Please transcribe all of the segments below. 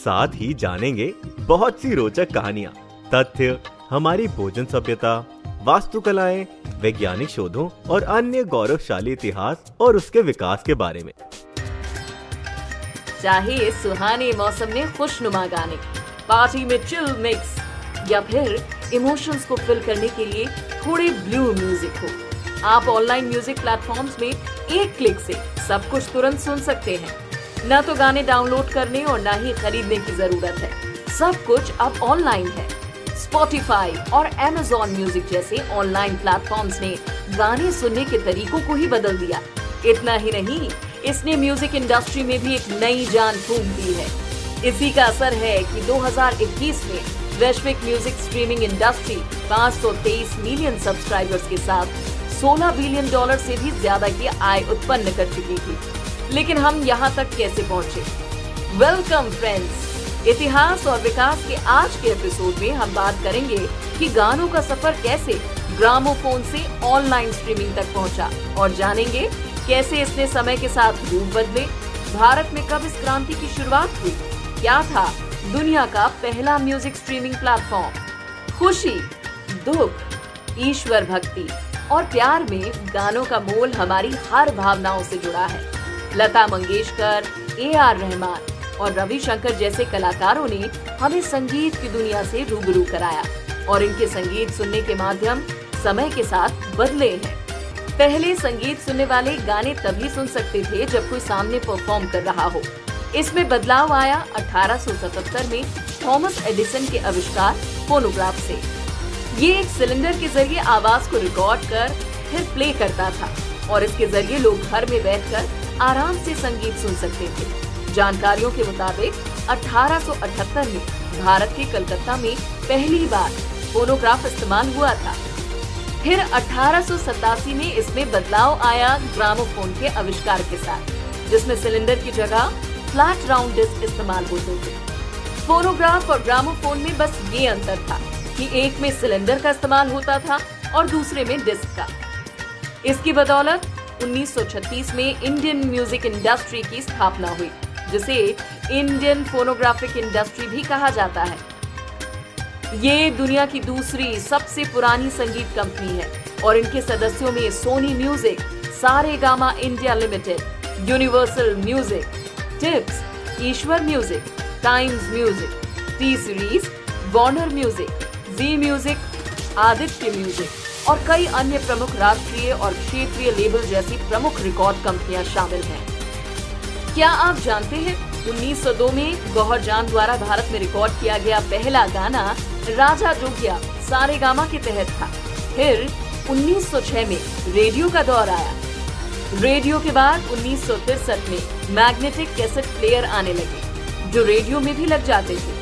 साथ ही जानेंगे बहुत सी रोचक कहानियाँ, तथ्य, हमारी भोजन सभ्यता, वास्तुकलाएँ, वैज्ञानिक शोधों और अन्य गौरवशाली इतिहास और उसके विकास के बारे में। चाहे सुहाने मौसम में खुशनुमा गाने, पार्टी में चिल मिक्स या फिर इमोशंस को फिल करने के लिए थोड़े ब्लू म्यूज़िक हो। आप ऑनलाइन म्यूज़िक प्लेटफॉर्म्स में एक क्लिक से सब कुछ तुरंत सुन सकते हैं। न तो गाने डाउनलोड करने और न ही खरीदने की ज़रूरत है। सब कुछ अब ऑनलाइन है। स्पॉटिफाई और एमेजोन म्यूज़िक जैसे ऑनलाइन प्लेटफॉर्म्स ने गाने सुनने के तरीकों को ही बदल दिया। इतना ही नहीं, इसने म्यूज़िक इंडस्ट्री में भी एक नई जान फूंक दी है। इसी का असर है कि 2021 में वैश्विक music streaming industry 523 million subscribers के साथ 16 बिलियन डॉलर से भी ज़्यादा की आय उत्पन्न कर चुकी थी। लेकिन हम यहाँ तक कैसे पहुँचे? वेलकम फ्रेंड्स इतिहास और विकास के आज के एपिसोड में हम बात करेंगे कि गानों का सफ़र कैसे ग्रामोफोन से ऑनलाइन स्ट्रीमिंग तक पहुँचा और जानेंगे कैसे इसने समय के साथ रूप बदले। भारत में कब इस क्रांति की शुरुआत हुई? क्या था दुनिया का पहला म्यूज़िक स्ट्रीमिंग प्लेटफॉर्म खुशी, दुख, ईश्वर भक्ति और प्यार में गानों का मोल हमारी हर भावनाओं से जुड़ा है। लता मंगेशकर ए आर रहमान और रविशंकर जैसे कलाकारों ने हमें संगीत की दुनिया से रूबरू कराया और इनके संगीत सुनने के माध्यम समय के साथ बदले हैं। पहले संगीत सुनने वाले गाने तभी सुन सकते थे जब कोई सामने परफॉर्म कर रहा हो। इसमें बदलाव आया 1877 में थॉमस एडिसन के आविष्कार फोनोग्राफ से। ये एक सिलेंडर के ज़रिए आवाज़ को रिकॉर्ड कर, फिर प्ले करता था और इसके ज़रिए लोग घर में बैठकर आराम से संगीत सुन सकते थे। जानकारियों के मुताबिक 1878 में भारत के कलकत्ता में पहली बार फोनोग्राफ इस्तेमाल हुआ था। फिर अठारह सौ सतासी में इसमें बदलाव आया ग्रामोफोन के आविष्कार के साथ, जिसमें सिलेंडर की जगह फ्लैट राउंड डिस्क इस्तेमाल होते थे। फोनोग्राफ और ग्रामोफोन में बस ये अंतर था कि एक में सिलेंडर का इस्तेमाल होता था और दूसरे में डिस्क का। इसकी बदौलत 1936 में इंडियन म्यूज़िक इंडस्ट्री की स्थापना हुई, जिसे इंडियन फोनोग्राफिक इंडस्ट्री भी कहा जाता है। ये दुनिया की दूसरी सबसे पुरानी संगीत कंपनी है और इनके सदस्यों में Sony music Saregama India Limited Universal music Tips ईश्वर music Times music T series Warner music Zee music Aditya music और कई अन्य प्रमुख राष्ट्रीय और क्षेत्रीय लेबल जैसी प्रमुख रिकॉर्ड कंपनियाँ शामिल हैं। क्या आप जानते हैं 1902 में गौहर जान द्वारा भारत में रिकॉर्ड किया गया पहला गाना राजा जोगिया सारे गामा के तहत था। फिर 1906 में रेडियो का दौर आया। रेडियो के बाद उन्नीस में मैग्नेटिक कैसेट प्लेयर आने लगे, जो रेडियो में भी लग जाते थे।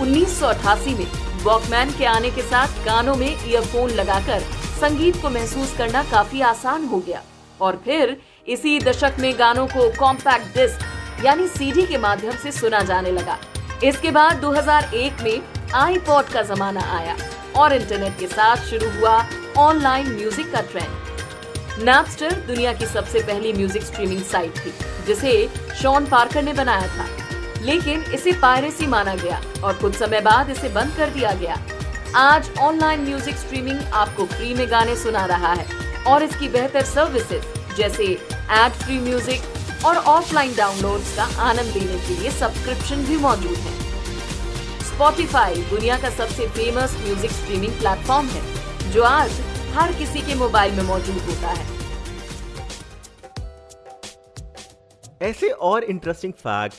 1988 में वॉकमैन के आने के साथ कानों में ईयरफोन लगाकर संगीत को महसूस करना काफ़ी आसान हो गया। और फिर इसी दशक में गानों को कॉम्पैक्ट डिस्क यानी सीडी के माध्यम से सुना जाने लगा। इसके बाद 2001 में आईपॉड का जमाना आया और इंटरनेट के साथ शुरू हुआ ऑनलाइन म्यूज़िक का ट्रेंड नैपस्टर दुनिया की सबसे पहली म्यूज़िक स्ट्रीमिंग साइट थी, जिसे शॉन पार्कर ने बनाया था। लेकिन इसे पायरेसी माना गया और कुछ समय बाद इसे बंद कर दिया गया। आज ऑनलाइन म्यूज़िक स्ट्रीमिंग आपको फ्री में गाने सुना रहा है और इसकी बेहतर सर्विसेज़ जैसे एड फ्री म्यूज़िक और ऑफलाइन डाउनलोड्स का आनंद लेने के लिए सब्सक्रिप्शन भी मौजूद है। स्पॉटिफाई दुनिया का सबसे फ़ेमस म्यूज़िक स्ट्रीमिंग प्लेटफॉर्म है जो आज हर किसी के मोबाइल में मौजूद होता है। ऐसे और interesting facts,